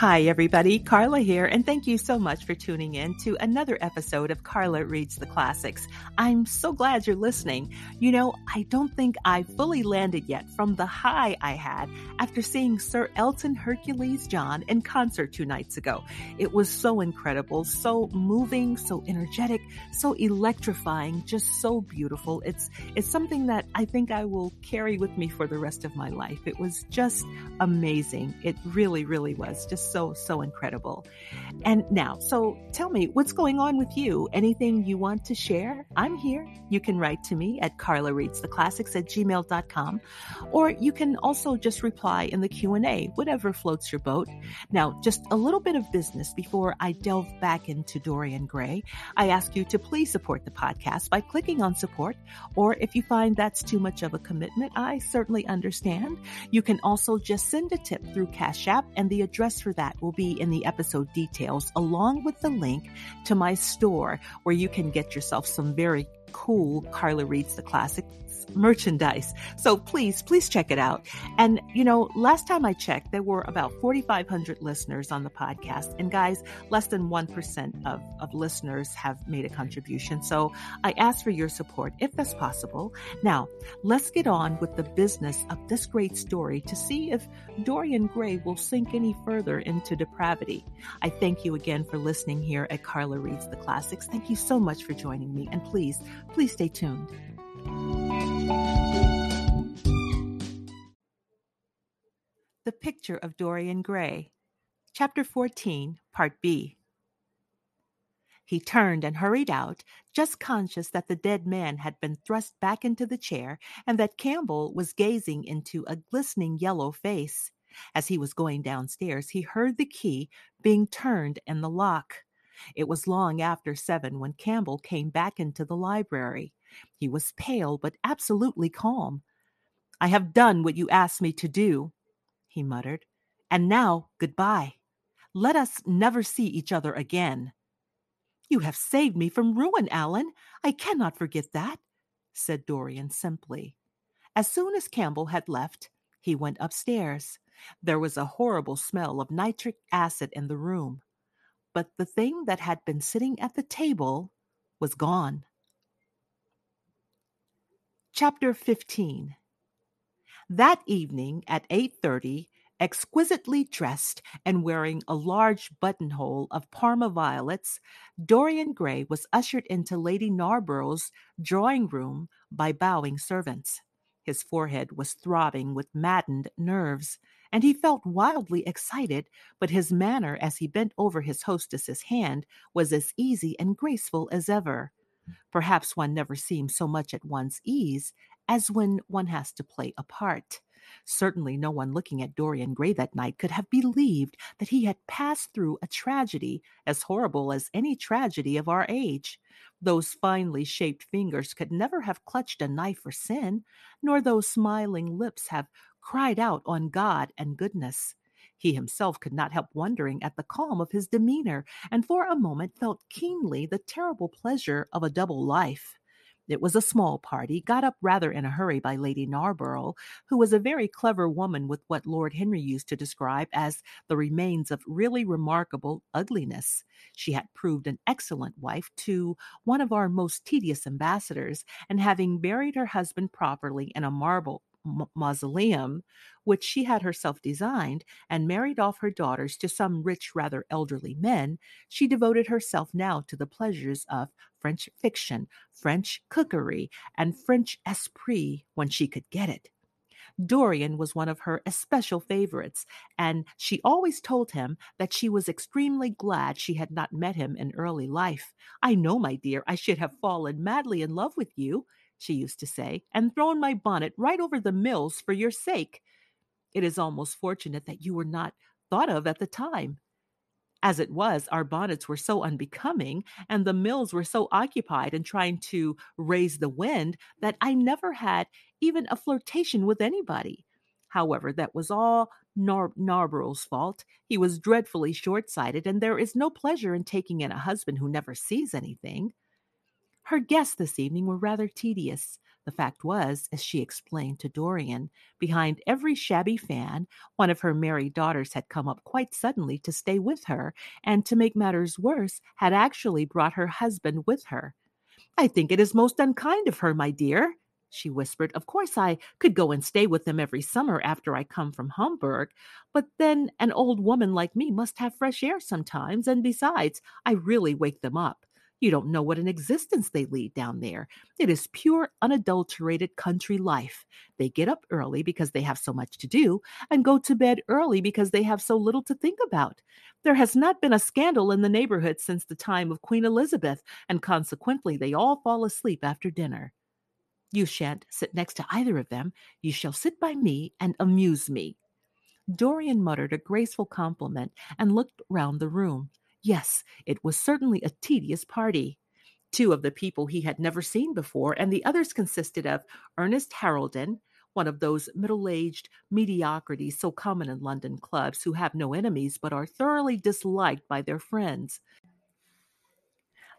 Hi, everybody. Carla here, and thank you so much for tuning in to another episode of Carla Reads the Classics. I'm so glad you're listening. You know, I don't think I fully landed yet from the high I had after seeing Sir Elton Hercules John in concert two nights ago. It was so incredible, so moving, so energetic, so electrifying, just so beautiful. It's it's something that I think I will carry with me for the rest of my life. It was just amazing. It really, really was. Just so, so incredible. Mm-hmm. And now, so tell me, what's going on with you? Anything you want to share? I'm here. You can write to me at Carla Reads the Classics at gmail.com, or you can also just reply in the Q&A, whatever floats your boat. Now, just a little bit of business before I delve back into Dorian Gray. I ask you to please support the podcast by clicking on support, or if you find that's too much of a commitment, I certainly understand. You can also just send a tip through Cash App, and the address for for that will be in the episode details, along with the link to my store where you can get yourself some very cool Carla Reads the Classics merchandise. So please, please check it out. And, you know, last time I checked, there were about 4,500 listeners on the podcast. And guys, less than 1% of, of listeners have made a contribution. So I ask for your support if that's possible. Now, let's get on with the business of this great story to see if Dorian Gray will sink any further into depravity. I thank you again for listening here at Carla Reads the Classics. Thank you so much for joining me. And please, please stay tuned. Picture of Dorian Gray, Chapter 14, Part B. He turned and hurried out, just conscious that the dead man had been thrust back into the chair and that Campbell was gazing into a glistening yellow face. As he was going downstairs, he heard the key being turned in the lock. It was long after seven when Campbell came back into the library. He was pale but absolutely calm. I have done what you asked me to do, he muttered. And now, goodbye. Let us never see each other again. You have saved me from ruin, Alan. I cannot forget that, said Dorian simply. As soon as Campbell had left, he went upstairs. There was a horrible smell of nitric acid in the room, but the thing that had been sitting at the table was gone. Chapter 15 that evening at 8:30, exquisitely dressed and wearing a large buttonhole of Parma violets, Dorian Gray was ushered into Lady Narborough's drawing room by bowing servants. His forehead was throbbing with maddened nerves, and he felt wildly excited, but his manner as he bent over his hostess's hand was as easy and graceful as ever. Perhaps one never seems so much at one's ease as when one has to play a part. Certainly, no one looking at Dorian Gray that night could have believed that he had passed through a tragedy as horrible as any tragedy of our age. Those finely shaped fingers could never have clutched a knife for sin, nor those smiling lips have cried out on God and goodness. He himself could not help wondering at the calm of his demeanor, and for a moment felt keenly the terrible pleasure of a double life. It was a small party, got up rather in a hurry by Lady Narborough, who was a very clever woman with what Lord Henry used to describe as the remains of really remarkable ugliness. She had proved an excellent wife to one of our most tedious ambassadors, and having buried her husband properly in a marble mausoleum, which she had herself designed, and married off her daughters to some rich, rather elderly men, she devoted herself now to the pleasures of French fiction, French cookery, and French esprit when she could get it. Dorian was one of her especial favorites, and she always told him that she was extremely glad she had not met him in early life. I know, my dear, I should have fallen madly in love with you, she used to say, and thrown my bonnet right over the mills for your sake. It is almost fortunate that you were not thought of at the time. As it was, our bonnets were so unbecoming, and the mills were so occupied in trying to raise the wind that I never had even a flirtation with anybody. However, that was all Nar- Narborough's fault. He was dreadfully short sighted, and there is no pleasure in taking in a husband who never sees anything. Her guests this evening were rather tedious. The fact was, as she explained to Dorian, behind every shabby fan, one of her married daughters had come up quite suddenly to stay with her, and to make matters worse, had actually brought her husband with her. I think it is most unkind of her, my dear, she whispered. Of course, I could go and stay with them every summer after I come from Homburg, but then an old woman like me must have fresh air sometimes, and besides, I really wake them up. You don't know what an existence they lead down there. It is pure, unadulterated country life. They get up early because they have so much to do, and go to bed early because they have so little to think about. There has not been a scandal in the neighborhood since the time of Queen Elizabeth, and consequently they all fall asleep after dinner. You shan't sit next to either of them. You shall sit by me and amuse me. Dorian muttered a graceful compliment and looked round the room. Yes, it was certainly a tedious party. Two of the people he had never seen before, and the others consisted of Ernest Harrowden, one of those middle aged mediocrities so common in London clubs who have no enemies but are thoroughly disliked by their friends.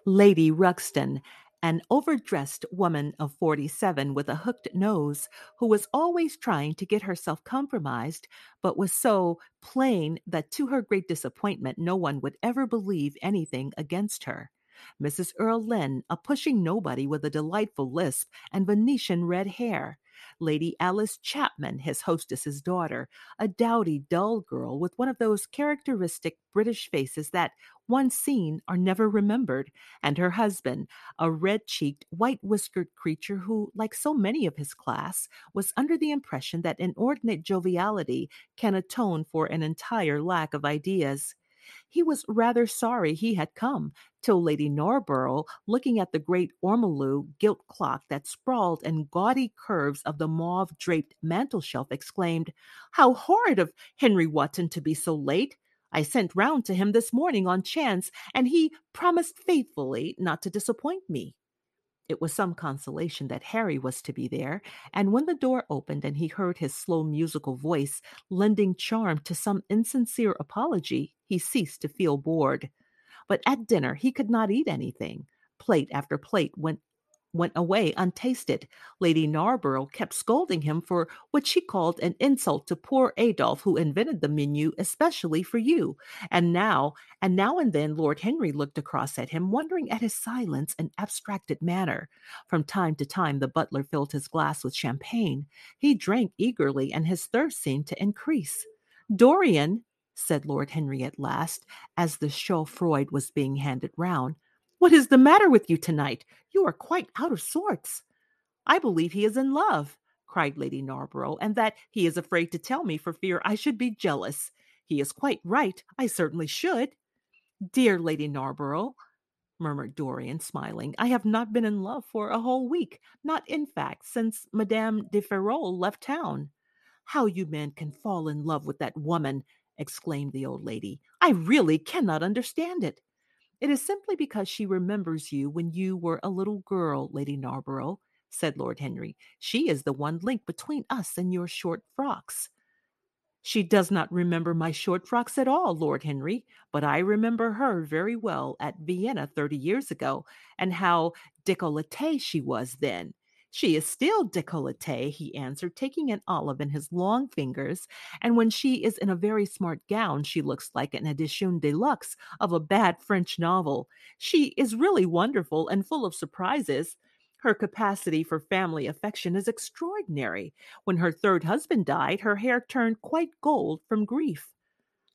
Lady Ruxton, an overdressed woman of 47 with a hooked nose who was always trying to get herself compromised, but was so plain that to her great disappointment, no one would ever believe anything against her. Mrs. Erlynne, a pushing nobody with a delightful lisp and Venetian red hair. Lady Alice Chapman, his hostess's daughter, a dowdy, dull girl with one of those characteristic British faces that, once seen, are never remembered, and her husband, a red cheeked, white whiskered creature who, like so many of his class, was under the impression that inordinate joviality can atone for an entire lack of ideas. He was rather sorry he had come, till Lady Narborough, looking at the great ormolu gilt clock that sprawled in gaudy curves of the mauve draped mantel shelf, exclaimed, How horrid of Henry Wotton to be so late! I sent round to him this morning on chance, and he promised faithfully not to disappoint me. It was some consolation that Harry was to be there, and when the door opened and he heard his slow musical voice lending charm to some insincere apology, he ceased to feel bored. But at dinner he could not eat anything. Plate after plate went went away untasted. Lady Narborough kept scolding him for what she called an insult to poor Adolphe, who invented the menu especially for you. And now, and now and then Lord Henry looked across at him, wondering at his silence and abstracted manner. From time to time the butler filled his glass with champagne. He drank eagerly, and his thirst seemed to increase. Dorian, said Lord Henry at last, as the chaud-froid was being handed round, what is the matter with you tonight? You are quite out of sorts. I believe he is in love, cried Lady Narborough, and that he is afraid to tell me for fear I should be jealous. He is quite right. I certainly should. Dear Lady Narborough, murmured Dorian, smiling, I have not been in love for a whole week, not in fact since Madame de Ferrol left town. How you men can fall in love with that woman, exclaimed the old lady. I really cannot understand it. It is simply because she remembers you when you were a little girl, Lady Narborough, said Lord Henry. She is the one link between us and your short frocks. She does not remember my short frocks at all, Lord Henry, but I remember her very well at Vienna thirty years ago, and how décolletée she was then. She is still décolletée, he answered, taking an olive in his long fingers. And when she is in a very smart gown, she looks like an edition de luxe of a bad French novel. She is really wonderful and full of surprises. Her capacity for family affection is extraordinary. When her third husband died, her hair turned quite gold from grief.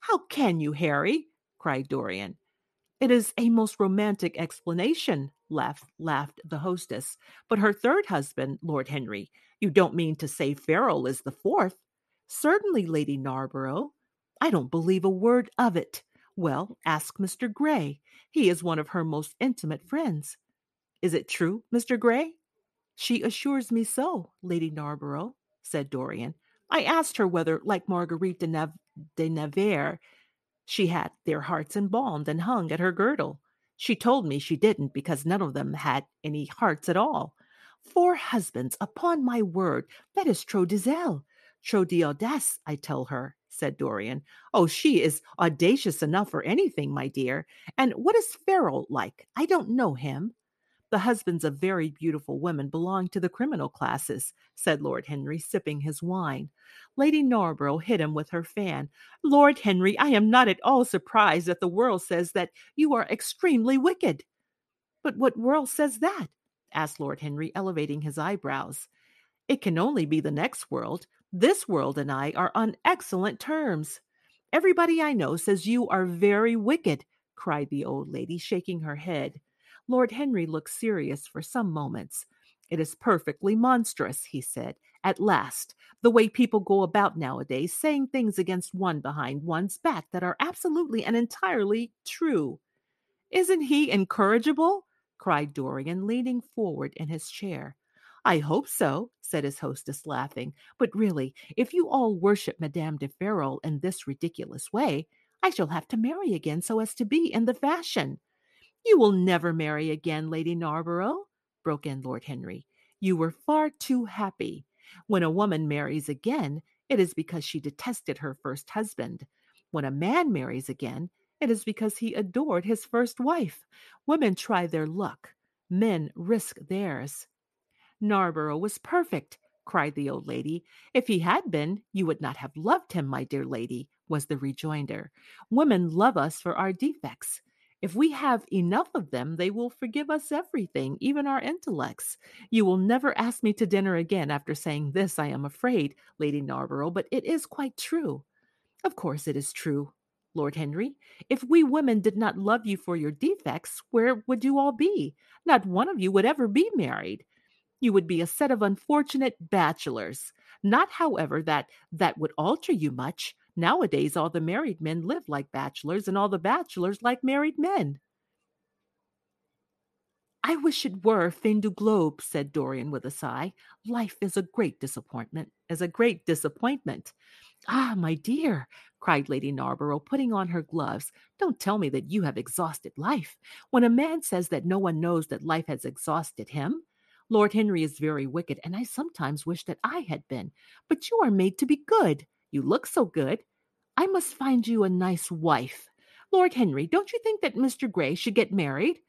How can you, Harry? cried Dorian. It is a most romantic explanation, laughed, laughed the hostess. But her third husband, Lord Henry, you don't mean to say Ferrol is the fourth? Certainly, Lady Narborough. I don't believe a word of it. Well, ask Mr. Gray. He is one of her most intimate friends. Is it true, Mr. Gray? She assures me so, Lady Narborough, said Dorian. I asked her whether, like Marguerite de, Nav- de Navarre, she had their hearts embalmed and hung at her girdle. She told me she didn't because none of them had any hearts at all. Four husbands, upon my word, that is. Trop d'audace, I tell her, said Dorian. Oh, she is audacious enough for anything, my dear. And what is Ferrol like? I don't know him. The husbands of very beautiful women belong to the criminal classes, said Lord Henry, sipping his wine. Lady Narborough hit him with her fan. Lord Henry, I am not at all surprised that the world says that you are extremely wicked. But what world says that? asked Lord Henry, elevating his eyebrows. It can only be the next world. This world and I are on excellent terms. Everybody I know says you are very wicked, cried the old lady, shaking her head. Lord Henry looked serious for some moments. It is perfectly monstrous, he said. At last, the way people go about nowadays, saying things against one behind one's back that are absolutely and entirely true. Isn't he incorrigible? cried Dorian, leaning forward in his chair. I hope so, said his hostess, laughing. But really, if you all worship Madame de Ferrol in this ridiculous way, I shall have to marry again so as to be in the fashion. You will never marry again, Lady Narborough, broke in Lord Henry. You were far too happy. When a woman marries again, it is because she detested her first husband. When a man marries again, it is because he adored his first wife. Women try their luck, men risk theirs. Narborough was perfect, cried the old lady. If he had been, you would not have loved him, my dear lady, was the rejoinder. Women love us for our defects. If we have enough of them, they will forgive us everything, even our intellects. You will never ask me to dinner again after saying this, I am afraid, Lady Narborough, but it is quite true. Of course it is true, Lord Henry. If we women did not love you for your defects, where would you all be? Not one of you would ever be married. You would be a set of unfortunate bachelors. Not, however, that that would alter you much. Nowadays, all the married men live like bachelors, and all the bachelors like married men. I wish it were fin du globe, said Dorian with a sigh. Life is a great disappointment, is a great disappointment. Ah, my dear, cried Lady Narborough, putting on her gloves, don't tell me that you have exhausted life. When a man says that no one knows that life has exhausted him, Lord Henry is very wicked, and I sometimes wish that I had been. But you are made to be good. You look so good. I must find you a nice wife. Lord Henry, don't you think that Mr. Gray should get married?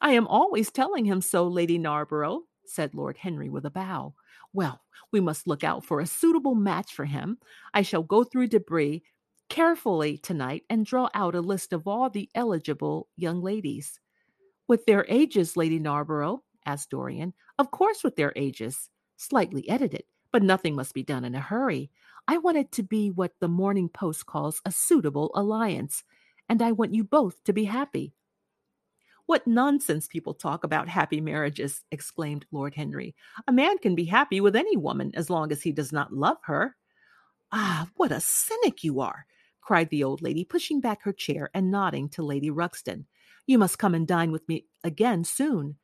I am always telling him so, Lady Narborough, said Lord Henry with a bow. Well, we must look out for a suitable match for him. I shall go through Debrett carefully tonight and draw out a list of all the eligible young ladies. With their ages, Lady Narborough, asked Dorian. Of course, with their ages. Slightly edited, but nothing must be done in a hurry. I want it to be what the Morning Post calls a suitable alliance, and I want you both to be happy. What nonsense people talk about happy marriages, exclaimed Lord Henry. A man can be happy with any woman as long as he does not love her. Ah, what a cynic you are, cried the old lady, pushing back her chair and nodding to Lady Ruxton. You must come and dine with me again soon.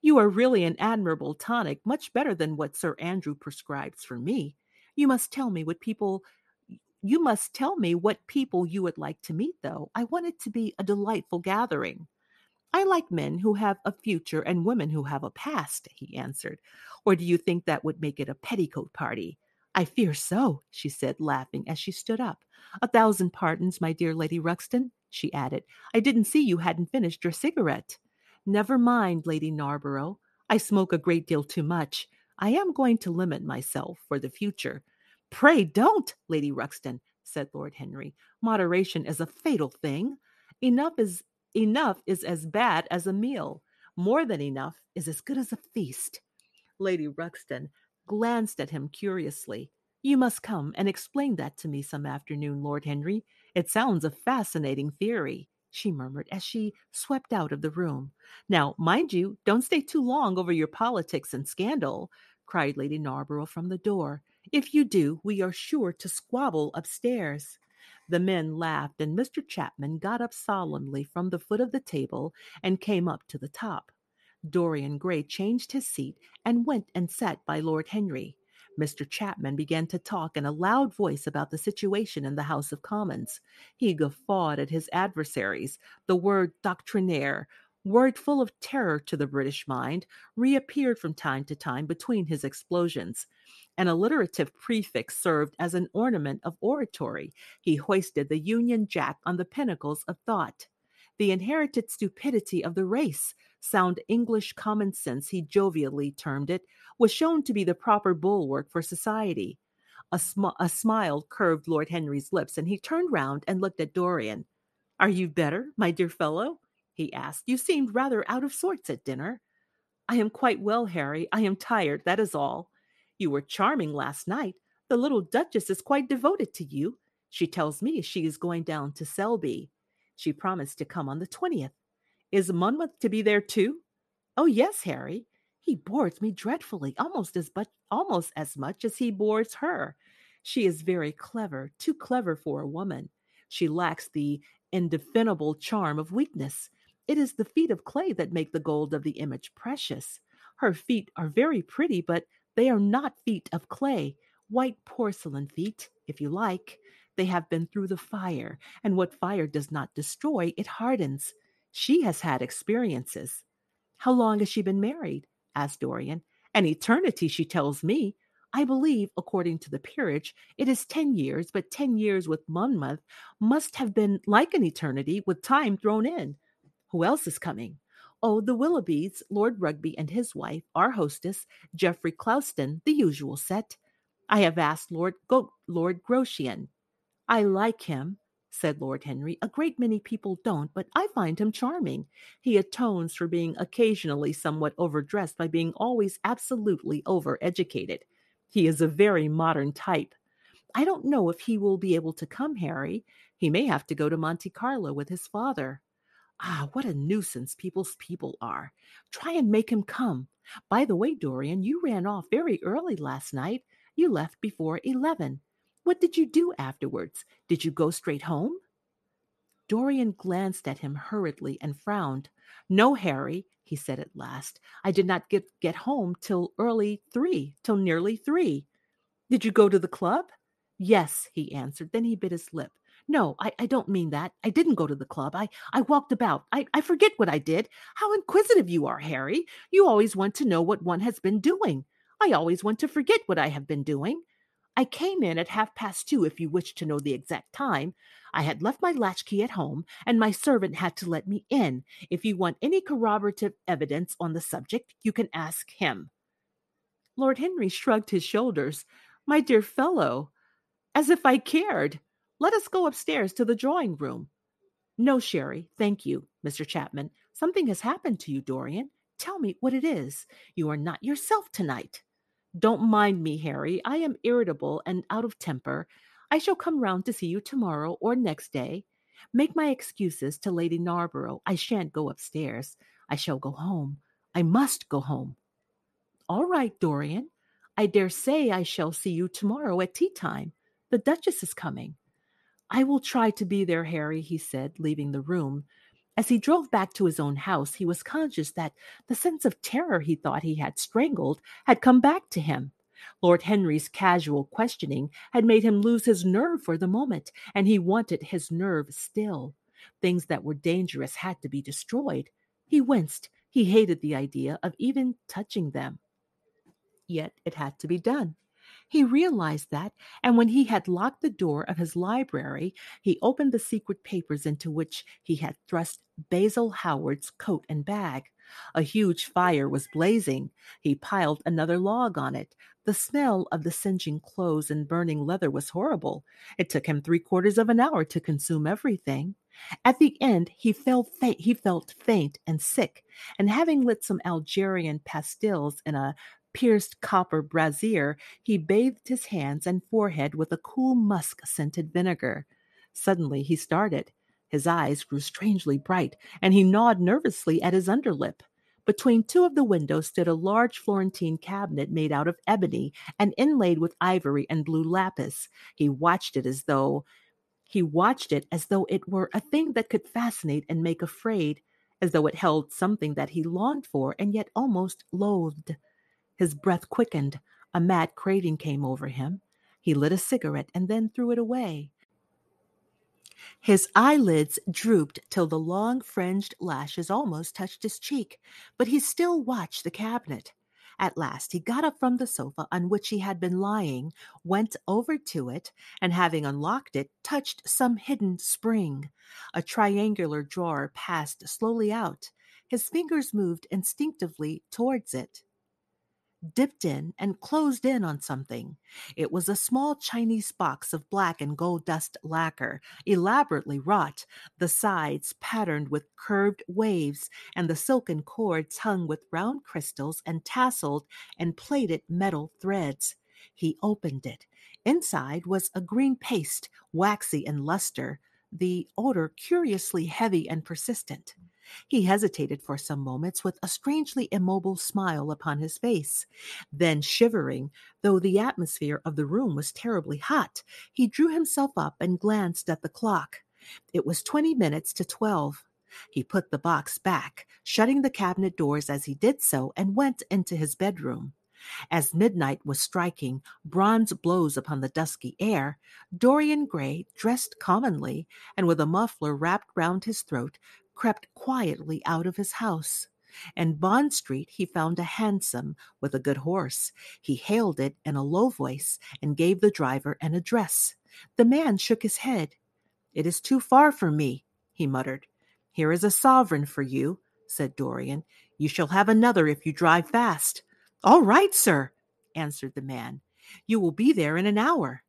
You are really an admirable tonic, much better than what Sir Andrew prescribes for me. You must tell me what people you must tell me what people you would like to meet, though. I want it to be a delightful gathering. I like men who have a future and women who have a past, he answered. Or do you think that would make it a petticoat party? I fear so, she said, laughing as she stood up. A thousand pardons, my dear Lady Ruxton, she added. I didn't see you hadn't finished your cigarette. Never mind, Lady Narborough. I smoke a great deal too much. I am going to limit myself for the future. Pray don't, Lady Ruxton, said Lord Henry. Moderation is a fatal thing. Enough is enough is as bad as a meal. More than enough is as good as a feast. Lady Ruxton glanced at him curiously. You must come and explain that to me some afternoon, Lord Henry. It sounds a fascinating theory she murmured as she swept out of the room. Now, mind you, don't stay too long over your politics and scandal, cried Lady Narborough from the door. If you do, we are sure to squabble upstairs. The men laughed, and Mr. Chapman got up solemnly from the foot of the table and came up to the top. Dorian Gray changed his seat and went and sat by Lord Henry. Mr. Chapman began to talk in a loud voice about the situation in the House of Commons. He guffawed at his adversaries. The word doctrinaire, word full of terror to the British mind, reappeared from time to time between his explosions. An alliterative prefix served as an ornament of oratory. He hoisted the Union Jack on the pinnacles of thought. The inherited stupidity of the race, sound English common sense, he jovially termed it, was shown to be the proper bulwark for society. A, sm- a smile curved Lord Henry's lips, and he turned round and looked at Dorian. Are you better, my dear fellow? he asked. You seemed rather out of sorts at dinner. I am quite well, Harry. I am tired, that is all. You were charming last night. The little Duchess is quite devoted to you. She tells me she is going down to Selby. She promised to come on the 20th. Is Monmouth to be there too? Oh, yes, Harry. He bores me dreadfully, almost as much, almost as much as he bores her. She is very clever, too clever for a woman. She lacks the indefinable charm of weakness. It is the feet of clay that make the gold of the image precious. Her feet are very pretty, but they are not feet of clay, white porcelain feet, if you like. They have been through the fire, and what fire does not destroy, it hardens. She has had experiences. How long has she been married? asked Dorian. An eternity, she tells me. I believe, according to the peerage, it is ten years, but ten years with Monmouth must have been like an eternity with time thrown in. Who else is coming? Oh, the Willoughbys, Lord Rugby and his wife, our hostess, Geoffrey Clouston, the usual set. I have asked Lord Go- Lord Groshian. I like him, said Lord Henry. A great many people don't, but I find him charming. He atones for being occasionally somewhat overdressed by being always absolutely overeducated. He is a very modern type. I don't know if he will be able to come, Harry. He may have to go to Monte Carlo with his father. Ah, what a nuisance people's people are. Try and make him come. By the way, Dorian, you ran off very early last night. You left before 11. What did you do afterwards? Did you go straight home? Dorian glanced at him hurriedly and frowned. No, Harry, he said at last. I did not get, get home till early three, till nearly three. Did you go to the club? Yes, he answered. Then he bit his lip. No, I, I don't mean that. I didn't go to the club. I, I walked about. I, I forget what I did. How inquisitive you are, Harry. You always want to know what one has been doing. I always want to forget what I have been doing. I came in at half past two, if you wish to know the exact time. I had left my latchkey at home, and my servant had to let me in. If you want any corroborative evidence on the subject, you can ask him. Lord Henry shrugged his shoulders. My dear fellow, as if I cared. Let us go upstairs to the drawing room. No, Sherry, thank you, Mr. Chapman. Something has happened to you, Dorian. Tell me what it is. You are not yourself tonight. Don't mind me, Harry. I am irritable and out of temper. I shall come round to see you tomorrow or next day. Make my excuses to Lady Narborough. I shan't go upstairs. I shall go home. I must go home. All right, Dorian. I dare say I shall see you tomorrow at tea time. The Duchess is coming. I will try to be there, Harry, he said, leaving the room. As he drove back to his own house, he was conscious that the sense of terror he thought he had strangled had come back to him. Lord Henry's casual questioning had made him lose his nerve for the moment, and he wanted his nerve still. Things that were dangerous had to be destroyed. He winced. He hated the idea of even touching them. Yet it had to be done. He realized that, and when he had locked the door of his library, he opened the secret papers into which he had thrust Basil Hallward's coat and bag. A huge fire was blazing. He piled another log on it. The smell of the singeing clothes and burning leather was horrible. It took him three quarters of an hour to consume everything. At the end, he felt faint, he felt faint and sick, and having lit some Algerian pastilles in a pierced copper brazier, he bathed his hands and forehead with a cool musk scented vinegar. Suddenly he started. His eyes grew strangely bright, and he gnawed nervously at his underlip. Between two of the windows stood a large Florentine cabinet made out of ebony and inlaid with ivory and blue lapis. He watched it as though he watched it as though it were a thing that could fascinate and make afraid, as though it held something that he longed for and yet almost loathed. His breath quickened. A mad craving came over him. He lit a cigarette and then threw it away. His eyelids drooped till the long fringed lashes almost touched his cheek, but he still watched the cabinet. At last he got up from the sofa on which he had been lying, went over to it, and having unlocked it, touched some hidden spring. A triangular drawer passed slowly out. His fingers moved instinctively towards it dipped in and closed in on something. It was a small Chinese box of black and gold dust lacquer, elaborately wrought, the sides patterned with curved waves, and the silken cords hung with round crystals and tasseled and plaited metal threads. He opened it. Inside was a green paste, waxy in luster, the odor curiously heavy and persistent. He hesitated for some moments with a strangely immobile smile upon his face. Then, shivering, though the atmosphere of the room was terribly hot, he drew himself up and glanced at the clock. It was twenty minutes to twelve. He put the box back, shutting the cabinet doors as he did so, and went into his bedroom. As midnight was striking bronze blows upon the dusky air, Dorian Gray, dressed commonly, and with a muffler wrapped round his throat, crept quietly out of his house. In Bond Street, he found a hansom with a good horse. He hailed it in a low voice and gave the driver an address. The man shook his head. It is too far for me, he muttered. Here is a sovereign for you, said Dorian. You shall have another if you drive fast. All right, sir, answered the man. You will be there in an hour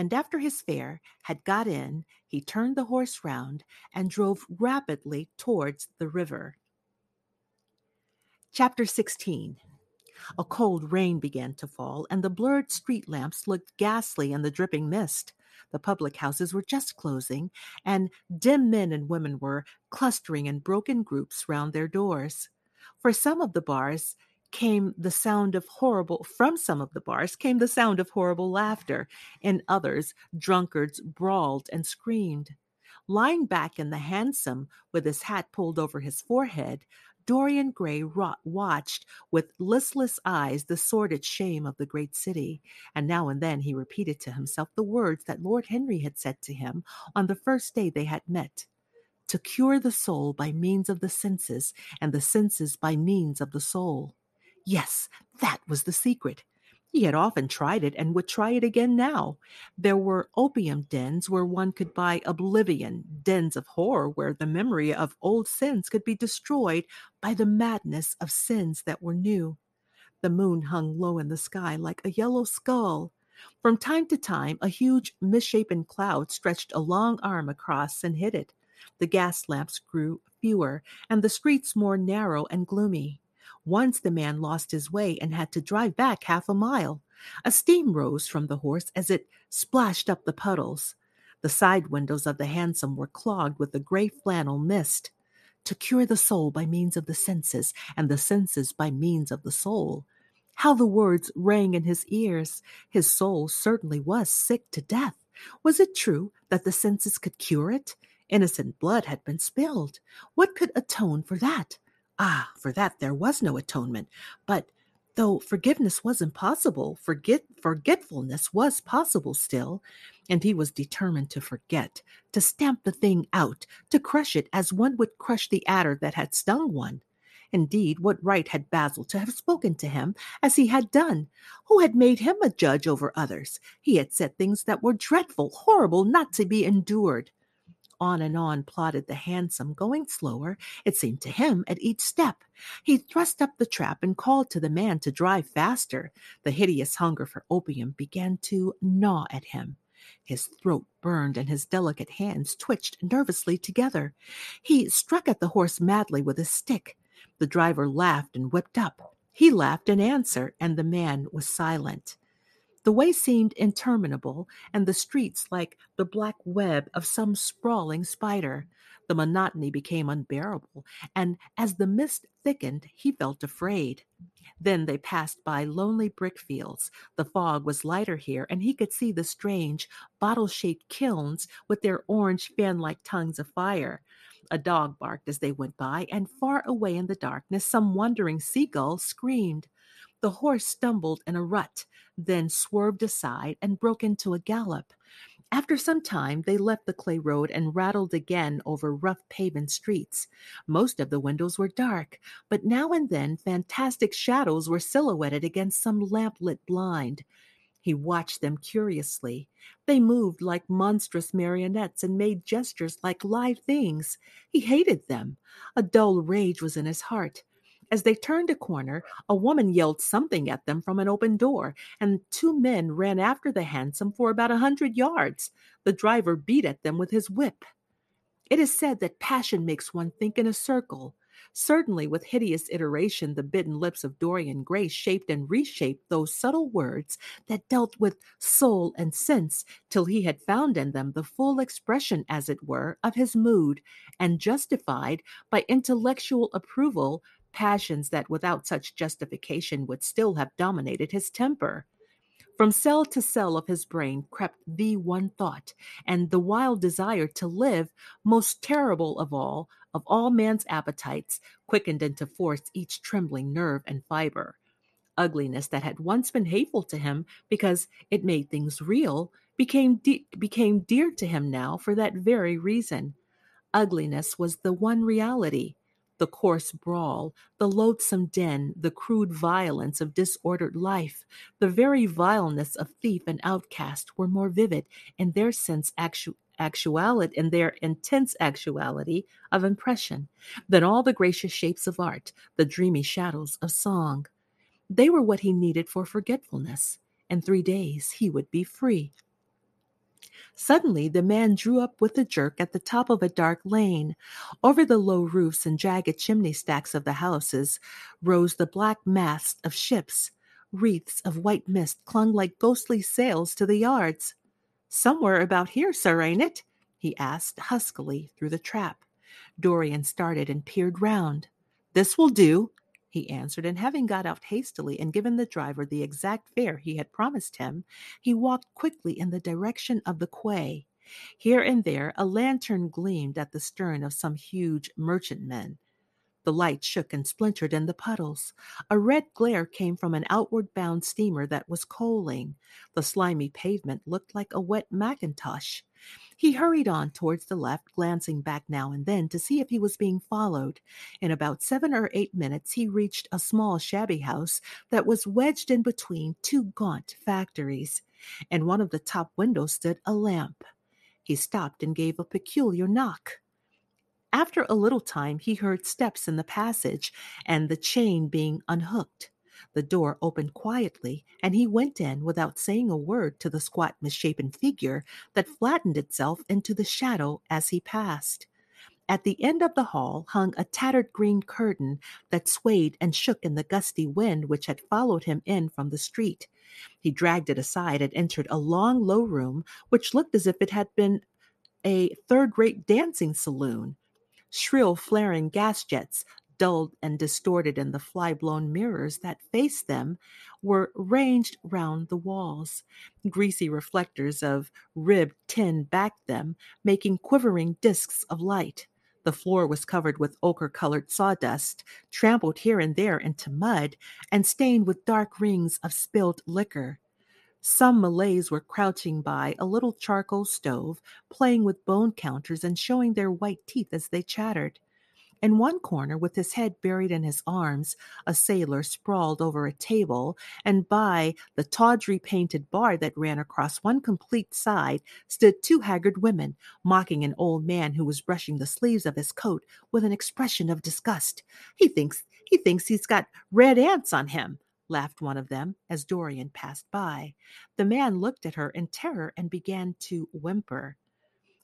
and after his fare had got in, he turned the horse round and drove rapidly towards the river. Chapter 16 A cold rain began to fall, and the blurred street lamps looked ghastly in the dripping mist. The public houses were just closing, and dim men and women were clustering in broken groups round their doors. For some of the bars, came the sound of horrible from some of the bars came the sound of horrible laughter in others drunkards brawled and screamed. Lying back in the hansom with his hat pulled over his forehead dorian gray watched with listless eyes the sordid shame of the great city and now and then he repeated to himself the words that lord henry had said to him on the first day they had met. To cure the soul by means of the senses and the senses by means of the soul Yes, that was the secret. He had often tried it and would try it again now. There were opium dens where one could buy oblivion, dens of horror where the memory of old sins could be destroyed by the madness of sins that were new. The moon hung low in the sky like a yellow skull. From time to time, a huge, misshapen cloud stretched a long arm across and hid it. The gas lamps grew fewer, and the streets more narrow and gloomy. Once the man lost his way and had to drive back half a mile. A steam rose from the horse as it splashed up the puddles. The side windows of the hansom were clogged with a gray flannel mist. To cure the soul by means of the senses, and the senses by means of the soul. How the words rang in his ears! His soul certainly was sick to death. Was it true that the senses could cure it? Innocent blood had been spilled. What could atone for that? Ah, for that there was no atonement. But though forgiveness was impossible, forget forgetfulness was possible still, and he was determined to forget, to stamp the thing out, to crush it as one would crush the adder that had stung one. Indeed, what right had Basil to have spoken to him as he had done? Who had made him a judge over others? He had said things that were dreadful, horrible, not to be endured. On and on plodded the hansom, going slower, it seemed to him, at each step. He thrust up the trap and called to the man to drive faster. The hideous hunger for opium began to gnaw at him. His throat burned and his delicate hands twitched nervously together. He struck at the horse madly with his stick. The driver laughed and whipped up. He laughed in answer, and the man was silent. The way seemed interminable, and the streets like the black web of some sprawling spider. The monotony became unbearable, and as the mist thickened, he felt afraid. Then they passed by lonely brick fields. The fog was lighter here, and he could see the strange, bottle shaped kilns with their orange fan like tongues of fire. A dog barked as they went by, and far away in the darkness, some wandering seagull screamed. The horse stumbled in a rut, then swerved aside and broke into a gallop. After some time, they left the clay road and rattled again over rough paven streets. Most of the windows were dark, but now and then fantastic shadows were silhouetted against some lamp-lit blind. He watched them curiously. They moved like monstrous marionettes and made gestures like live things. He hated them. A dull rage was in his heart. As they turned a corner, a woman yelled something at them from an open door, and two men ran after the hansom for about a hundred yards. The driver beat at them with his whip. It is said that passion makes one think in a circle. Certainly, with hideous iteration, the bitten lips of Dorian Gray shaped and reshaped those subtle words that dealt with soul and sense till he had found in them the full expression, as it were, of his mood, and justified, by intellectual approval, passions that without such justification would still have dominated his temper. From cell to cell of his brain crept the one thought, and the wild desire to live, most terrible of all, of all man's appetites, quickened into force each trembling nerve and fiber. Ugliness that had once been hateful to him because it made things real became de- became dear to him now for that very reason. Ugliness was the one reality the coarse brawl, the loathsome din, the crude violence of disordered life, the very vileness of thief and outcast were more vivid in their sense actu- actuality in their intense actuality of impression than all the gracious shapes of art, the dreamy shadows of song. They were what he needed for forgetfulness. In three days he would be free. Suddenly, the man drew up with a jerk at the top of a dark lane. Over the low roofs and jagged chimney stacks of the houses rose the black masts of ships. Wreaths of white mist clung like ghostly sails to the yards. Somewhere about here, sir, ain't it? he asked huskily through the trap. Dorian started and peered round. This will do, he answered, and having got out hastily and given the driver the exact fare he had promised him, he walked quickly in the direction of the quay. Here and there a lantern gleamed at the stern of some huge merchantman. The light shook and splintered in the puddles. A red glare came from an outward bound steamer that was coaling. The slimy pavement looked like a wet mackintosh. He hurried on towards the left, glancing back now and then to see if he was being followed. In about seven or eight minutes, he reached a small, shabby house that was wedged in between two gaunt factories. In one of the top windows stood a lamp. He stopped and gave a peculiar knock. After a little time, he heard steps in the passage and the chain being unhooked. The door opened quietly, and he went in without saying a word to the squat, misshapen figure that flattened itself into the shadow as he passed. At the end of the hall hung a tattered green curtain that swayed and shook in the gusty wind which had followed him in from the street. He dragged it aside and entered a long, low room which looked as if it had been a third rate dancing saloon. Shrill, flaring gas jets dulled and distorted in the fly blown mirrors that faced them, were ranged round the walls. Greasy reflectors of ribbed tin backed them, making quivering disks of light. The floor was covered with ochre colored sawdust, trampled here and there into mud, and stained with dark rings of spilled liquor. Some Malays were crouching by a little charcoal stove, playing with bone counters and showing their white teeth as they chattered. In one corner, with his head buried in his arms, a sailor sprawled over a table, and by the tawdry painted bar that ran across one complete side stood two haggard women, mocking an old man who was brushing the sleeves of his coat with an expression of disgust. He thinks he thinks he's got red ants on him, laughed one of them as Dorian passed by. The man looked at her in terror and began to whimper.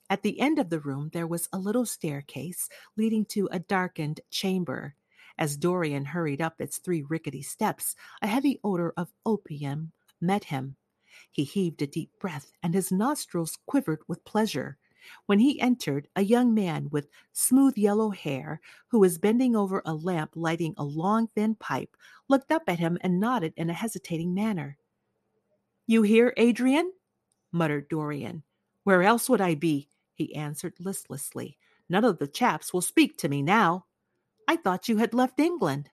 At the end of the room there was a little staircase leading to a darkened chamber. As Dorian hurried up its three rickety steps, a heavy odor of opium met him. He heaved a deep breath, and his nostrils quivered with pleasure. When he entered, a young man with smooth yellow hair, who was bending over a lamp lighting a long thin pipe, looked up at him and nodded in a hesitating manner. You here, Adrian? muttered Dorian. Where else would I be? He answered listlessly. None of the chaps will speak to me now. I thought you had left England.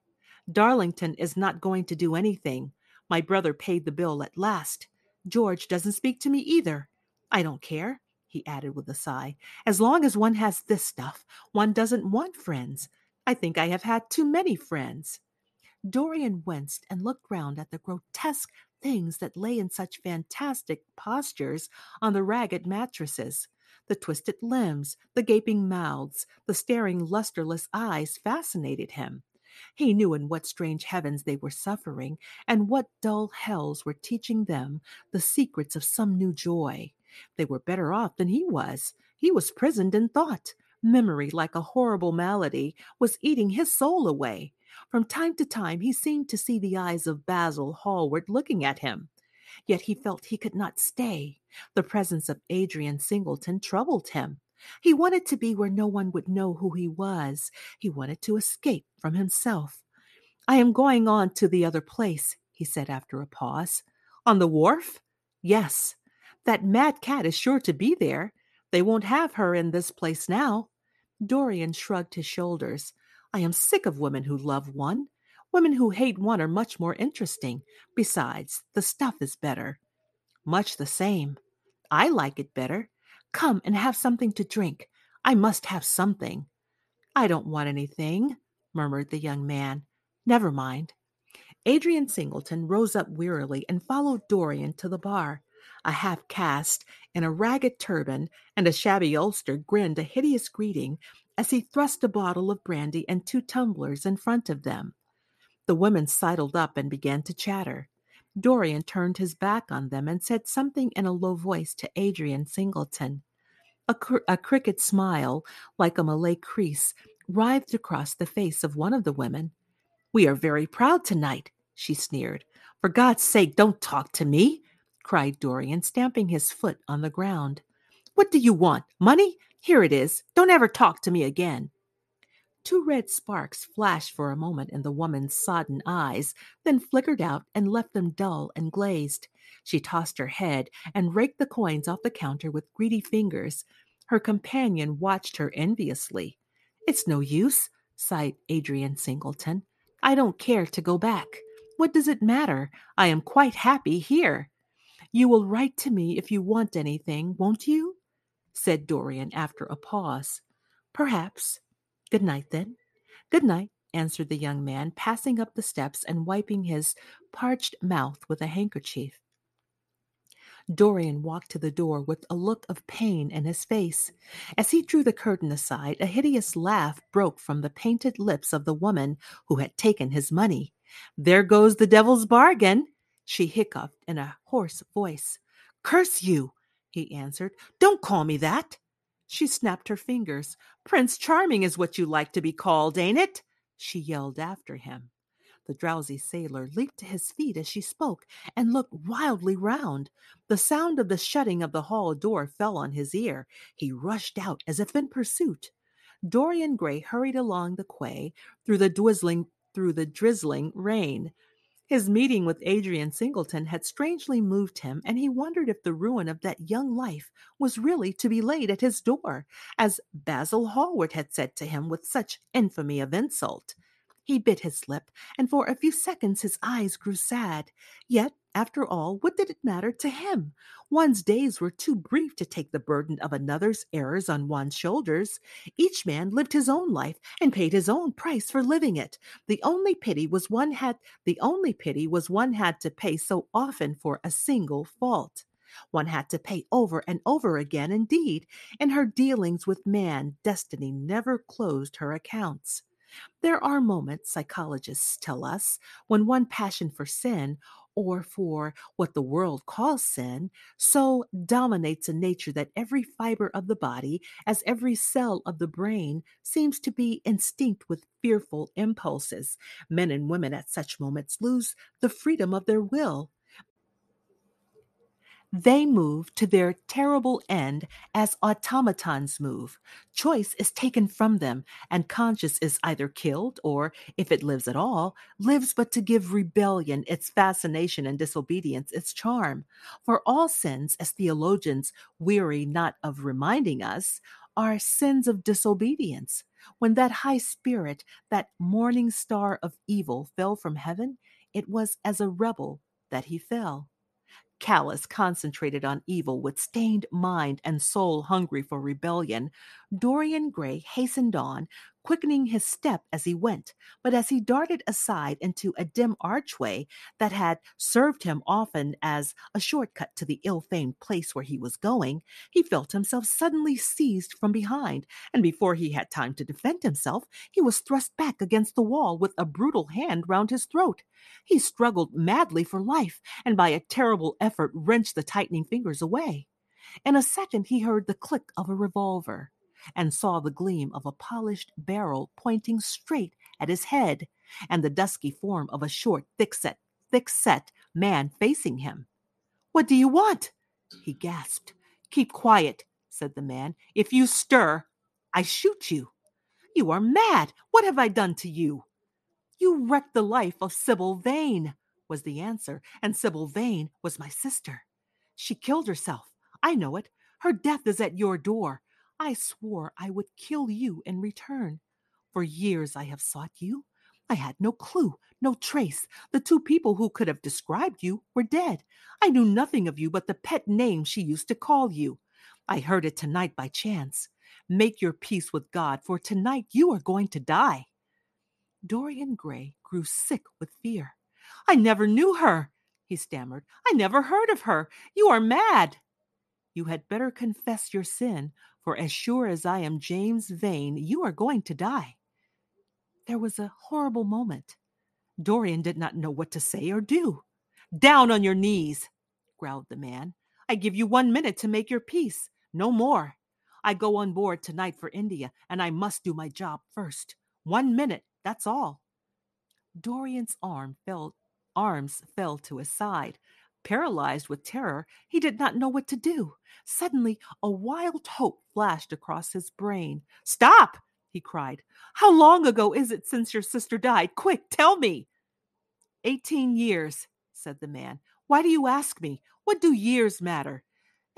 Darlington is not going to do anything. My brother paid the bill at last. George doesn't speak to me either. I don't care, he added with a sigh. As long as one has this stuff, one doesn't want friends. I think I have had too many friends. Dorian winced and looked round at the grotesque things that lay in such fantastic postures on the ragged mattresses. The twisted limbs, the gaping mouths, the staring lusterless eyes fascinated him. He knew in what strange heavens they were suffering, and what dull hells were teaching them the secrets of some new joy. They were better off than he was. He was prisoned in thought. Memory, like a horrible malady, was eating his soul away. From time to time, he seemed to see the eyes of Basil Hallward looking at him. Yet he felt he could not stay. The presence of Adrian Singleton troubled him. He wanted to be where no one would know who he was. He wanted to escape from himself. I am going on to the other place, he said after a pause. On the wharf? Yes. That mad cat is sure to be there. They won't have her in this place now. Dorian shrugged his shoulders. I am sick of women who love one. Women who hate one are much more interesting. Besides, the stuff is better. Much the same. I like it better. Come and have something to drink. I must have something. I don't want anything, murmured the young man. Never mind. Adrian Singleton rose up wearily and followed Dorian to the bar. A half caste in a ragged turban and a shabby ulster grinned a hideous greeting as he thrust a bottle of brandy and two tumblers in front of them. The women sidled up and began to chatter. Dorian turned his back on them and said something in a low voice to Adrian Singleton. A, cr- a crooked smile, like a Malay crease, writhed across the face of one of the women. We are very proud tonight, she sneered. For God's sake, don't talk to me, cried Dorian, stamping his foot on the ground. What do you want? Money? Here it is. Don't ever talk to me again. Two red sparks flashed for a moment in the woman's sodden eyes, then flickered out and left them dull and glazed. She tossed her head and raked the coins off the counter with greedy fingers. Her companion watched her enviously. It's no use, sighed Adrian Singleton. I don't care to go back. What does it matter? I am quite happy here. You will write to me if you want anything, won't you? said Dorian after a pause. Perhaps. Good night, then. Good night, answered the young man, passing up the steps and wiping his parched mouth with a handkerchief. Dorian walked to the door with a look of pain in his face. As he drew the curtain aside, a hideous laugh broke from the painted lips of the woman who had taken his money. There goes the devil's bargain, she hiccuped in a hoarse voice. Curse you, he answered. Don't call me that. She snapped her fingers. Prince Charming is what you like to be called, ain't it? She yelled after him. The drowsy sailor leaped to his feet as she spoke and looked wildly round. The sound of the shutting of the hall door fell on his ear. He rushed out as if in pursuit. Dorian Gray hurried along the quay through the drizzling through the drizzling rain. His meeting with Adrian Singleton had strangely moved him, and he wondered if the ruin of that young life was really to be laid at his door, as Basil Hallward had said to him with such infamy of insult. He bit his lip, and for a few seconds his eyes grew sad. Yet, after all, what did it matter to him? One's days were too brief to take the burden of another's errors on one's shoulders. Each man lived his own life and paid his own price for living it. The only pity was one had the only pity was one had to pay so often for a single fault. One had to pay over and over again, indeed. In her dealings with man, destiny never closed her accounts. There are moments, psychologists tell us, when one passion for sin, or for what the world calls sin, so dominates a nature that every fiber of the body, as every cell of the brain, seems to be instinct with fearful impulses. Men and women at such moments lose the freedom of their will. They move to their terrible end as automatons move. Choice is taken from them, and conscience is either killed or, if it lives at all, lives but to give rebellion its fascination and disobedience its charm. For all sins, as theologians weary not of reminding us, are sins of disobedience. When that high spirit, that morning star of evil, fell from heaven, it was as a rebel that he fell. Callous, concentrated on evil, with stained mind and soul hungry for rebellion, Dorian Gray hastened on, quickening his step as he went. But as he darted aside into a dim archway that had served him often as a shortcut to the ill famed place where he was going, he felt himself suddenly seized from behind, and before he had time to defend himself, he was thrust back against the wall with a brutal hand round his throat. He struggled madly for life, and by a terrible effort wrenched the tightening fingers away. In a second, he heard the click of a revolver and saw the gleam of a polished barrel pointing straight at his head, and the dusky form of a short, thick-set, thick-set man facing him. What do you want? he gasped. Keep quiet, said the man. If you stir, I shoot you. You are mad. What have I done to you? You wrecked the life of Sybil Vane, was the answer, and Sybil Vane was my sister. She killed herself. I know it. Her death is at your door. I swore I would kill you in return. For years I have sought you. I had no clue, no trace. The two people who could have described you were dead. I knew nothing of you but the pet name she used to call you. I heard it tonight by chance. Make your peace with God, for tonight you are going to die. Dorian Gray grew sick with fear. I never knew her, he stammered. I never heard of her. You are mad. You had better confess your sin, for as sure as I am James Vane, you are going to die. There was a horrible moment. Dorian did not know what to say or do. Down on your knees, growled the man. I give you one minute to make your peace, no more. I go on board tonight for India, and I must do my job first. One minute, that's all. Dorian's arm fell, arms fell to his side. Paralyzed with terror, he did not know what to do. Suddenly, a wild hope flashed across his brain. Stop! he cried. How long ago is it since your sister died? Quick, tell me! Eighteen years, said the man. Why do you ask me? What do years matter?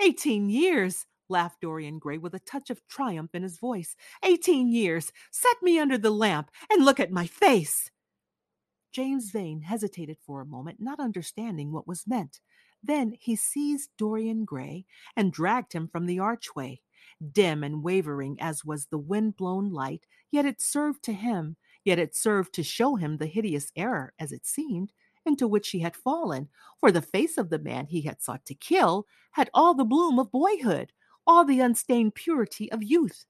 Eighteen years, laughed Dorian Gray with a touch of triumph in his voice. Eighteen years! Set me under the lamp and look at my face! James Vane hesitated for a moment, not understanding what was meant. Then he seized Dorian Gray and dragged him from the archway. Dim and wavering as was the wind blown light, yet it served to him, yet it served to show him the hideous error, as it seemed, into which he had fallen, for the face of the man he had sought to kill had all the bloom of boyhood, all the unstained purity of youth.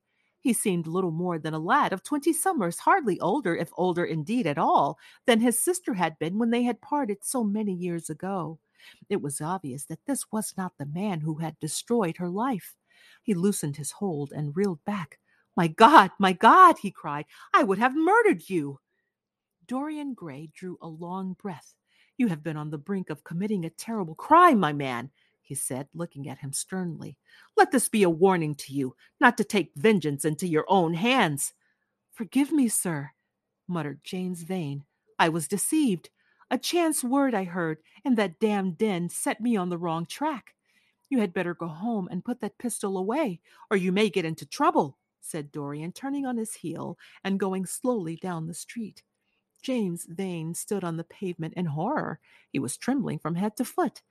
He seemed little more than a lad of twenty summers, hardly older, if older indeed at all, than his sister had been when they had parted so many years ago. It was obvious that this was not the man who had destroyed her life. He loosened his hold and reeled back. My God, my God, he cried, I would have murdered you. Dorian Gray drew a long breath. You have been on the brink of committing a terrible crime, my man he said, looking at him sternly. Let this be a warning to you not to take vengeance into your own hands. Forgive me, sir, muttered James Vane. I was deceived. A chance word I heard in that damned den set me on the wrong track. You had better go home and put that pistol away, or you may get into trouble, said Dorian, turning on his heel and going slowly down the street. James Vane stood on the pavement in horror. He was trembling from head to foot.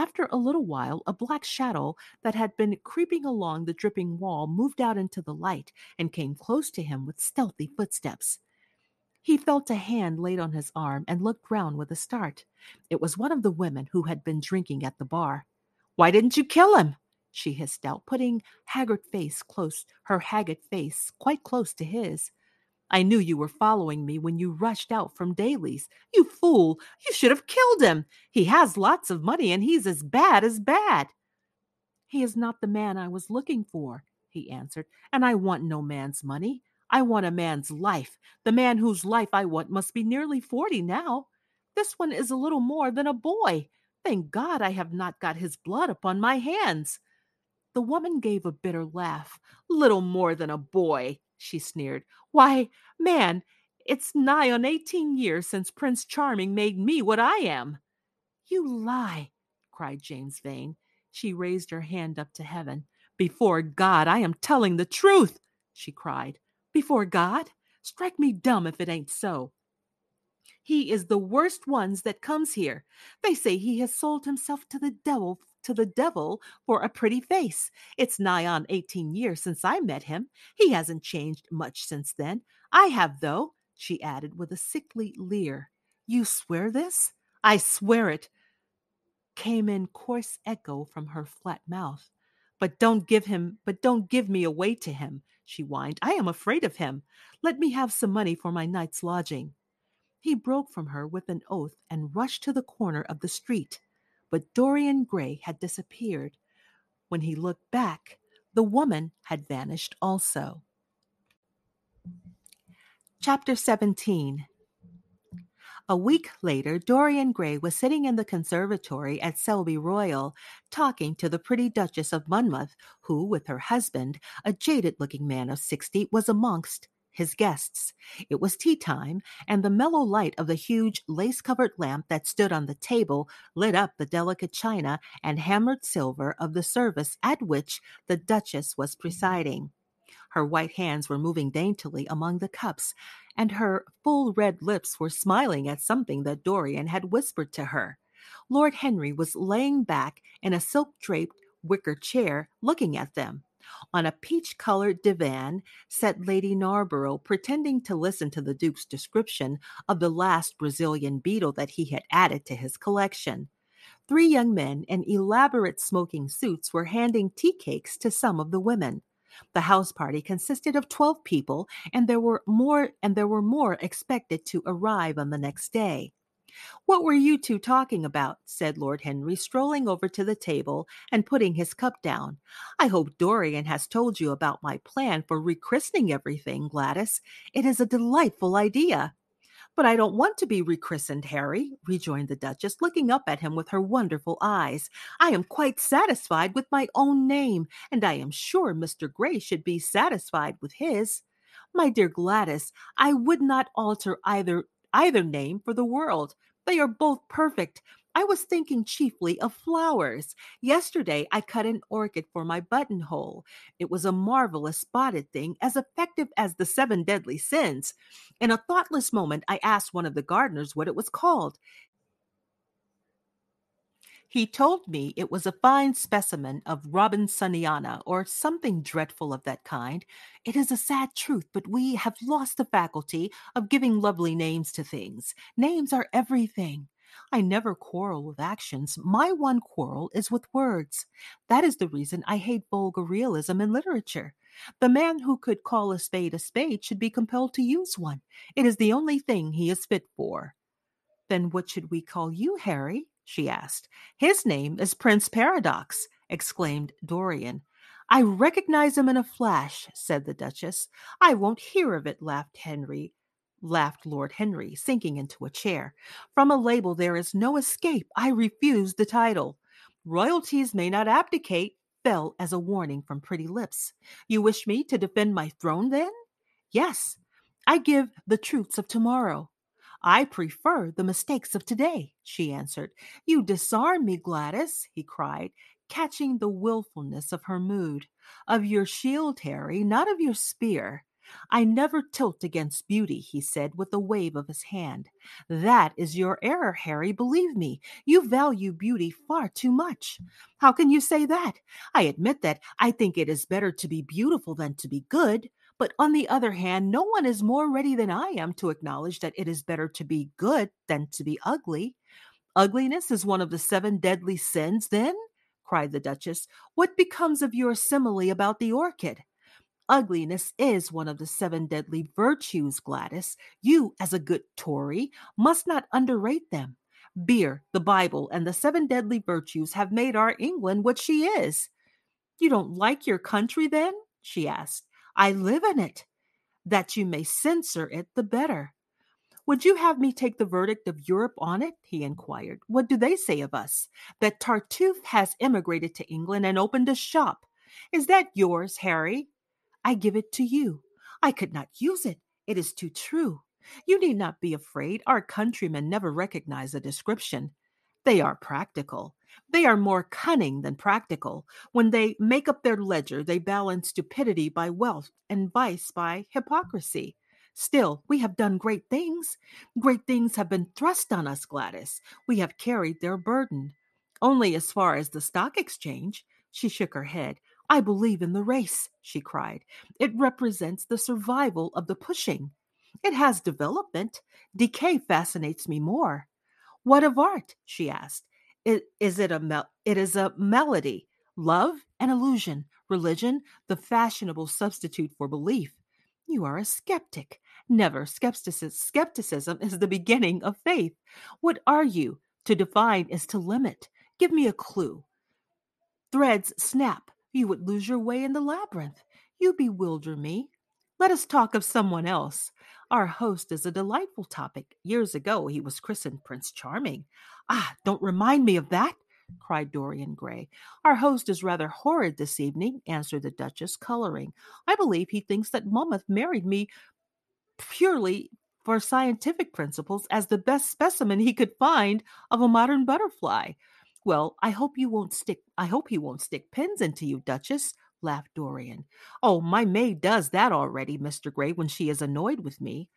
After a little while, a black shadow that had been creeping along the dripping wall moved out into the light and came close to him with stealthy footsteps. He felt a hand laid on his arm and looked round with a start. It was one of the women who had been drinking at the bar. Why didn't you kill him? she hissed out, putting haggard face close her haggard face quite close to his. I knew you were following me when you rushed out from Daly's. You fool! You should have killed him. He has lots of money and he's as bad as bad. He is not the man I was looking for, he answered, and I want no man's money. I want a man's life. The man whose life I want must be nearly forty now. This one is a little more than a boy. Thank God I have not got his blood upon my hands. The woman gave a bitter laugh. Little more than a boy, she sneered. Why, man, it's nigh on eighteen years since Prince Charming made me what I am. You lie, cried James Vane. She raised her hand up to heaven. Before God, I am telling the truth, she cried. Before God? Strike me dumb if it ain't so. He is the worst ones that comes here. They say he has sold himself to the devil to the devil for a pretty face. It's nigh on 18 years since I met him. He hasn't changed much since then. I have, though, she added with a sickly leer. You swear this? I swear it, came in coarse echo from her flat mouth. But don't give him, but don't give me away to him, she whined. I am afraid of him. Let me have some money for my night's lodging. He broke from her with an oath and rushed to the corner of the street. But Dorian Gray had disappeared. When he looked back, the woman had vanished also. Chapter 17 a week later, Dorian Gray was sitting in the conservatory at Selby Royal, talking to the pretty Duchess of Monmouth, who, with her husband, a jaded looking man of sixty, was amongst his guests. It was tea time, and the mellow light of the huge lace covered lamp that stood on the table lit up the delicate china and hammered silver of the service at which the Duchess was presiding. Her white hands were moving daintily among the cups, and her full red lips were smiling at something that Dorian had whispered to her. Lord Henry was laying back in a silk draped wicker chair, looking at them. On a peach colored divan sat Lady Narborough, pretending to listen to the Duke's description of the last Brazilian beetle that he had added to his collection. Three young men in elaborate smoking suits were handing tea cakes to some of the women. The house party consisted of 12 people and there were more and there were more expected to arrive on the next day. What were you two talking about? said Lord Henry, strolling over to the table and putting his cup down. I hope Dorian has told you about my plan for rechristening everything, Gladys. It is a delightful idea. But I don't want to be rechristened, Harry, rejoined the Duchess, looking up at him with her wonderful eyes. I am quite satisfied with my own name, and I am sure Mr. Gray should be satisfied with his. My dear Gladys, I would not alter either either name for the world. They are both perfect. I was thinking chiefly of flowers. Yesterday I cut an orchid for my buttonhole. It was a marvelous spotted thing, as effective as the seven deadly sins. In a thoughtless moment, I asked one of the gardeners what it was called. He told me it was a fine specimen of Robinsoniana or something dreadful of that kind. It is a sad truth, but we have lost the faculty of giving lovely names to things. Names are everything. I never quarrel with actions. My one quarrel is with words. That is the reason I hate vulgar realism in literature. The man who could call a spade a spade should be compelled to use one. It is the only thing he is fit for. Then what should we call you, Harry? She asked. His name is Prince Paradox, exclaimed Dorian. I recognize him in a flash, said the Duchess. I won't hear of it, laughed Henry laughed Lord Henry, sinking into a chair. From a label there is no escape. I refuse the title. Royalties may not abdicate, fell as a warning from pretty lips. You wish me to defend my throne then? Yes. I give the truths of tomorrow. I prefer the mistakes of today, she answered. You disarm me, Gladys, he cried, catching the wilfulness of her mood. Of your shield, Harry, not of your spear. I never tilt against beauty, he said with a wave of his hand. That is your error, Harry, believe me. You value beauty far too much. How can you say that? I admit that I think it is better to be beautiful than to be good. But on the other hand, no one is more ready than I am to acknowledge that it is better to be good than to be ugly. Ugliness is one of the seven deadly sins, then? cried the Duchess. What becomes of your simile about the orchid? Ugliness is one of the seven deadly virtues, Gladys. You, as a good Tory, must not underrate them. Beer, the Bible, and the seven deadly virtues have made our England what she is. You don't like your country, then? she asked. I live in it. That you may censor it, the better. Would you have me take the verdict of Europe on it? he inquired. What do they say of us? That Tartuffe has emigrated to England and opened a shop. Is that yours, Harry? I give it to you. I could not use it. It is too true. You need not be afraid. Our countrymen never recognize a description. They are practical. They are more cunning than practical. When they make up their ledger, they balance stupidity by wealth and vice by hypocrisy. Still, we have done great things. Great things have been thrust on us, Gladys. We have carried their burden. Only as far as the stock exchange. She shook her head. I believe in the race, she cried. It represents the survival of the pushing. It has development. Decay fascinates me more. What of art? she asked. It, is it a it is a melody, love and illusion, religion, the fashionable substitute for belief. You are a skeptic. Never. Skepticism, skepticism is the beginning of faith. What are you? To define is to limit. Give me a clue. Threads snap. You would lose your way in the labyrinth. You bewilder me. Let us talk of someone else. Our host is a delightful topic. Years ago, he was christened Prince Charming. Ah, don't remind me of that, cried Dorian Gray. Our host is rather horrid this evening, answered the Duchess, coloring. I believe he thinks that Monmouth married me purely for scientific principles as the best specimen he could find of a modern butterfly. Well, I hope you won't stick I hope he won't stick pins into you, Duchess, laughed Dorian. Oh, my maid does that already, Mr. Gray, when she is annoyed with me.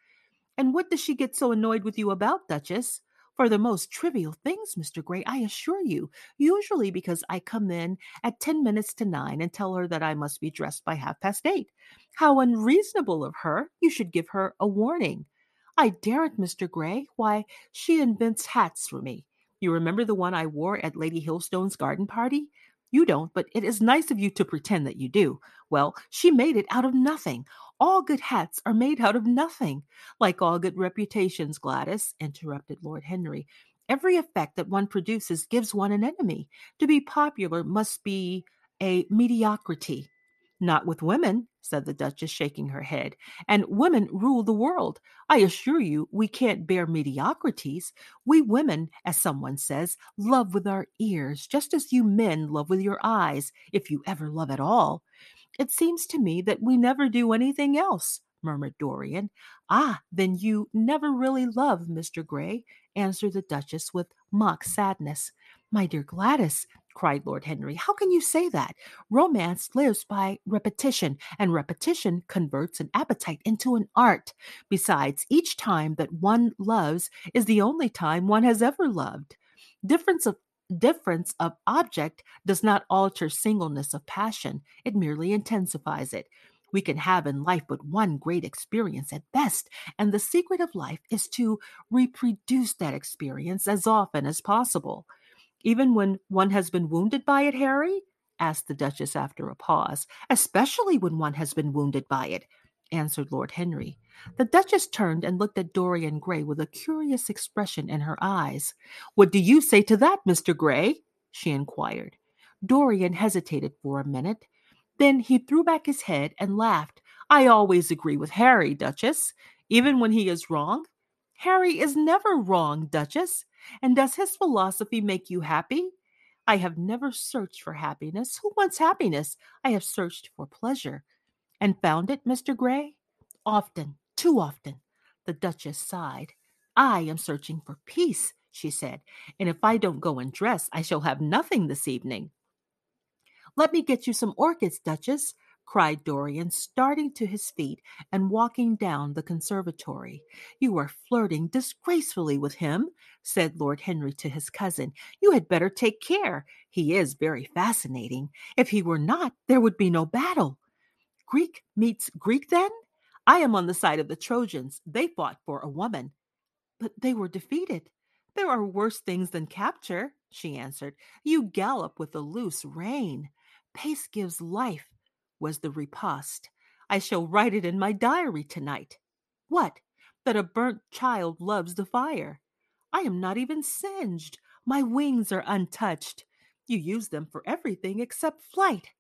And what does she get so annoyed with you about, Duchess? For the most trivial things, Mr. Gray, I assure you, usually because I come in at ten minutes to nine and tell her that I must be dressed by half past eight. How unreasonable of her! You should give her a warning. I daren't, Mr. Gray. Why, she invents hats for me. You remember the one I wore at Lady Hilstone's garden party? You don't, but it is nice of you to pretend that you do. Well, she made it out of nothing. All good hats are made out of nothing. Like all good reputations, Gladys, interrupted Lord Henry. Every effect that one produces gives one an enemy. To be popular must be a mediocrity. Not with women, said the Duchess, shaking her head. And women rule the world. I assure you, we can't bear mediocrities. We women, as someone says, love with our ears, just as you men love with your eyes, if you ever love at all. It seems to me that we never do anything else, murmured Dorian. Ah, then you never really love Mr. Gray, answered the Duchess with mock sadness. My dear Gladys, cried Lord Henry. How can you say that? Romance lives by repetition, and repetition converts an appetite into an art. Besides, each time that one loves is the only time one has ever loved. Difference of difference of object does not alter singleness of passion, it merely intensifies it. We can have in life but one great experience at best, and the secret of life is to reproduce that experience as often as possible. Even when one has been wounded by it, Harry? asked the Duchess after a pause. Especially when one has been wounded by it, answered Lord Henry. The Duchess turned and looked at Dorian Gray with a curious expression in her eyes. What do you say to that, Mr. Gray? she inquired. Dorian hesitated for a minute. Then he threw back his head and laughed. I always agree with Harry, Duchess, even when he is wrong. Harry is never wrong, Duchess. And does his philosophy make you happy? I have never searched for happiness. Who wants happiness? I have searched for pleasure. And found it, Mr. Gray? Often, too often. The Duchess sighed. I am searching for peace, she said, and if I don't go and dress, I shall have nothing this evening. Let me get you some orchids, Duchess cried Dorian, starting to his feet and walking down the conservatory. You are flirting disgracefully with him, said Lord Henry to his cousin. You had better take care. He is very fascinating. If he were not, there would be no battle. Greek meets Greek, then? I am on the side of the Trojans. They fought for a woman. But they were defeated. There are worse things than capture, she answered. You gallop with a loose rein. Pace gives life was the riposte. I shall write it in my diary tonight. What? That a burnt child loves the fire. I am not even singed. My wings are untouched. You use them for everything except flight.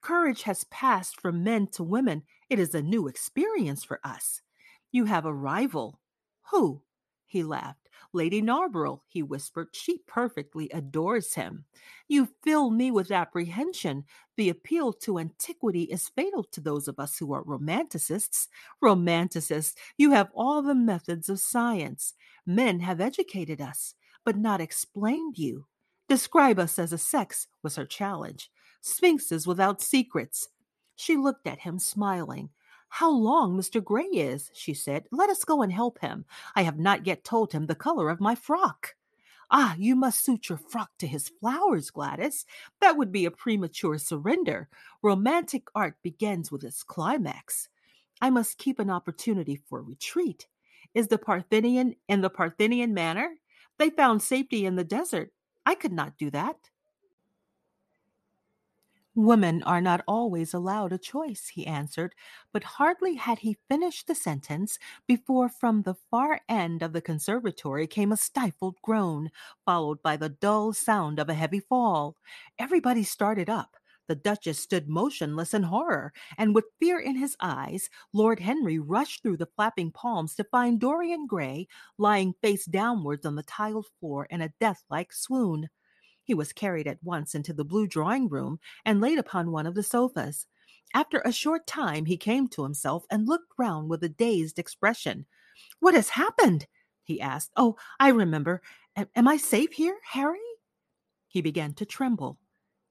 Courage has passed from men to women. It is a new experience for us. You have a rival. Who? He laughed. Lady Narborough, he whispered. She perfectly adores him. You fill me with apprehension. The appeal to antiquity is fatal to those of us who are romanticists. Romanticists, you have all the methods of science. Men have educated us, but not explained you. Describe us as a sex, was her challenge. Sphinxes without secrets. She looked at him, smiling. How long Mr. Gray is, she said. Let us go and help him. I have not yet told him the color of my frock. Ah, you must suit your frock to his flowers, Gladys. That would be a premature surrender. Romantic art begins with its climax. I must keep an opportunity for retreat. Is the Parthenian in the Parthenian manner? They found safety in the desert. I could not do that. Women are not always allowed a choice, he answered, but hardly had he finished the sentence before from the far end of the conservatory came a stifled groan, followed by the dull sound of a heavy fall. Everybody started up. The Duchess stood motionless in horror, and with fear in his eyes, Lord Henry rushed through the flapping palms to find Dorian Gray lying face downwards on the tiled floor in a death-like swoon. He was carried at once into the blue drawing room and laid upon one of the sofas. After a short time, he came to himself and looked round with a dazed expression. What has happened? he asked. Oh, I remember. A- am I safe here, Harry? He began to tremble.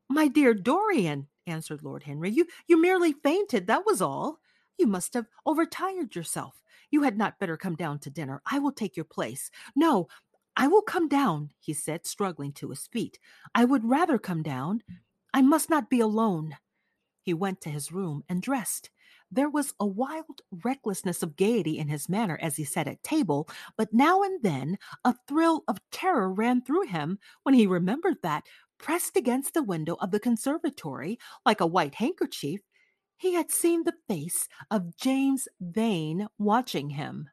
My dear Dorian, answered Lord Henry, you, you merely fainted, that was all. You must have overtired yourself. You had not better come down to dinner. I will take your place. No, I will come down, he said, struggling to his feet. I would rather come down. I must not be alone. He went to his room and dressed. There was a wild recklessness of gaiety in his manner as he sat at table, but now and then a thrill of terror ran through him when he remembered that, pressed against the window of the conservatory like a white handkerchief, he had seen the face of James Vane watching him.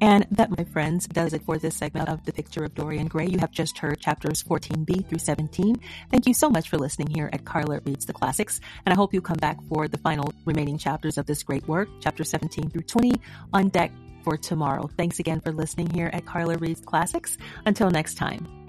And that, my friends, does it for this segment of The Picture of Dorian Gray. You have just heard chapters 14b through 17. Thank you so much for listening here at Carla Reads the Classics. And I hope you come back for the final remaining chapters of this great work, chapter 17 through 20, on deck for tomorrow. Thanks again for listening here at Carla Reads Classics. Until next time.